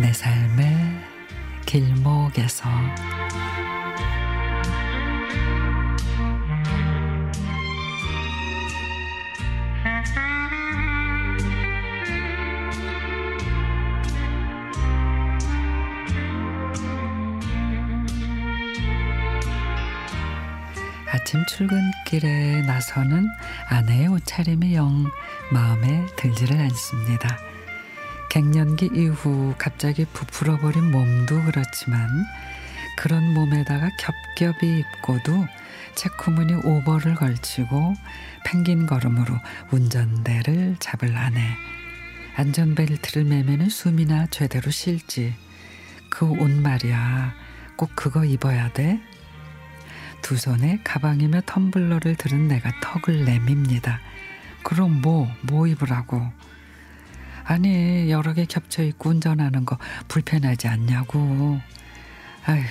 내 삶의 길목에서 아침 출근길에 나서는 아내의 옷차림이 영 마음에 들지를 않습니다. 갱년기 이후 갑자기 부풀어버린 몸도 그렇지만 그런 몸에다가 겹겹이 입고도 체크무늬 오버를 걸치고 펭귄 걸음으로 운전대를 잡을 아내. 안전벨트를 매면은 숨이나 제대로 쉴지. 그 옷 말이야. 꼭 그거 입어야 돼? 두 손에 가방이며 텀블러를 들은 내가 턱을 내밉니다. 그럼 뭐, 뭐 입으라고? 아니, 여러 개 겹쳐 입고 운전하는 거 불편하지 않냐고. 아휴,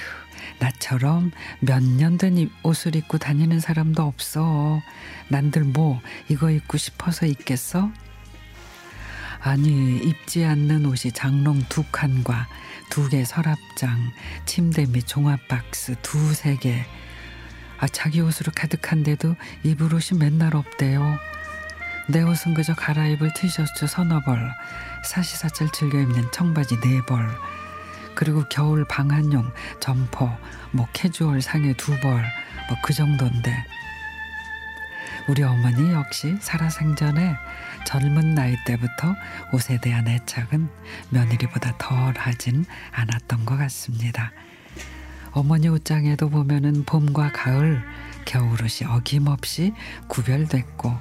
나처럼 몇 년 된 옷을 입고 다니는 사람도 없어. 난들 뭐, 이거 입고 싶어서 입겠어? 아니, 입지 않는 옷이 장롱 두 칸과 두 개 서랍장, 침대 및 종합 박스 두세 개, 아, 자기 옷으로 가득한데도 입을 옷이 맨날 없대요. 내 옷은 그저 갈아입을 티셔츠 서너 벌, 사시사철 즐겨 입는 청바지 네 벌, 그리고 겨울 방한용 점퍼, 뭐 캐주얼 상의 두 벌, 뭐 그 정도인데. 우리 어머니 역시 살아생전에 젊은 나이 때부터 옷에 대한 애착은 며느리보다 덜 하진 않았던 것 같습니다. 어머니 옷장에도 보면은 봄과 가을, 겨울 옷이 어김없이 구별됐고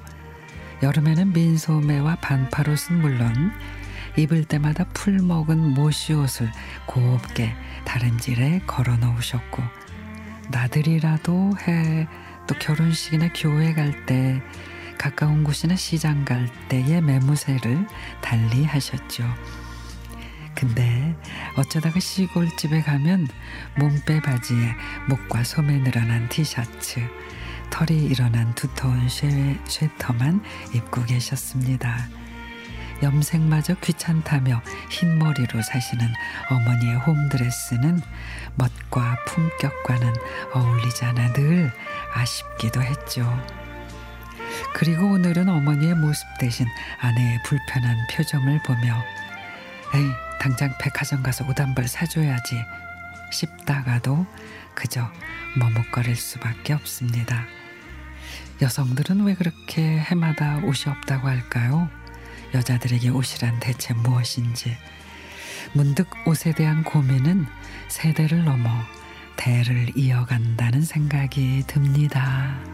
여름에는 민소매와 반팔옷은 물론 입을 때마다 풀 먹은 모시옷을 곱게 다른질에 걸어 놓으셨고 나들이라도 해 또 결혼식이나 교회 갈 때 가까운 곳이나 시장 갈 때의 매무새를 달리 하셨죠. 근데 어쩌다가 시골집에 가면 몸빼 바지에 목과 소매 늘어난 티셔츠, 털이 일어난 두터운 쉐, 쉐터만 입고 계셨습니다. 염색마저 귀찮다며 흰머리로 사시는 어머니의 홈드레스는 멋과 품격과는 어울리지 않아 늘 아쉽기도 했죠. 그리고 오늘은 어머니의 모습 대신 아내의 불편한 표정을 보며 에이 당장 백화점 가서 옷 한 벌 사줘야지 싶다가도 그저 머뭇거릴 수밖에 없습니다. 여성들은 왜 그렇게 해마다 옷이 없다고 할까요? 여자들에게 옷이란 대체 무엇인지 문득 옷에 대한 고민은 세대를 넘어 대를 이어간다는 생각이 듭니다.